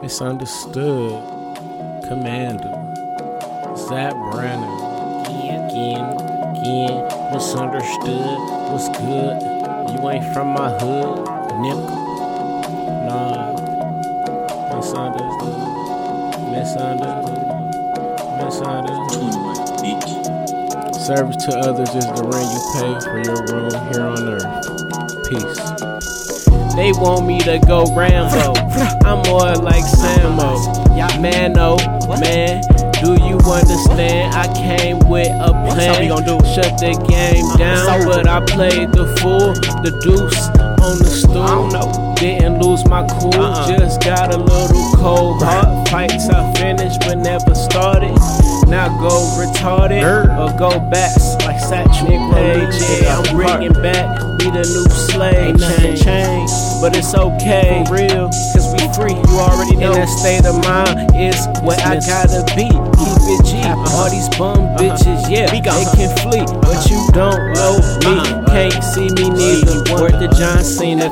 Misunderstood. Commander. Zap Brannon. Again, again, again. Misunderstood. What's good? You ain't from my hood, nigga. Nah. Misunderstood. Misunderstood. Misunderstood. Service to others is the rent you pay for your room here on earth. Peace. They want me to go Rambo. I'm more like Sammo. Man, oh, man, do you understand? I came with a plan. how we gon' do it? Shut the game down, but I played the fool, the deuce on the stool. Didn't lose my cool, Uh-uh. just got a little cold heart. Fights I finished but never started. Now go retarded or go back like Satchel Paige. Yeah, I'm bringing back, be the new slave. Ain't nothing change, but it's okay. For real, free. You already know. In that state of mind is where I gotta be. Keep it G. All these bum bitches, yeah, they can flee, but you don't know me. Can't see me neither. Worth the John Cena.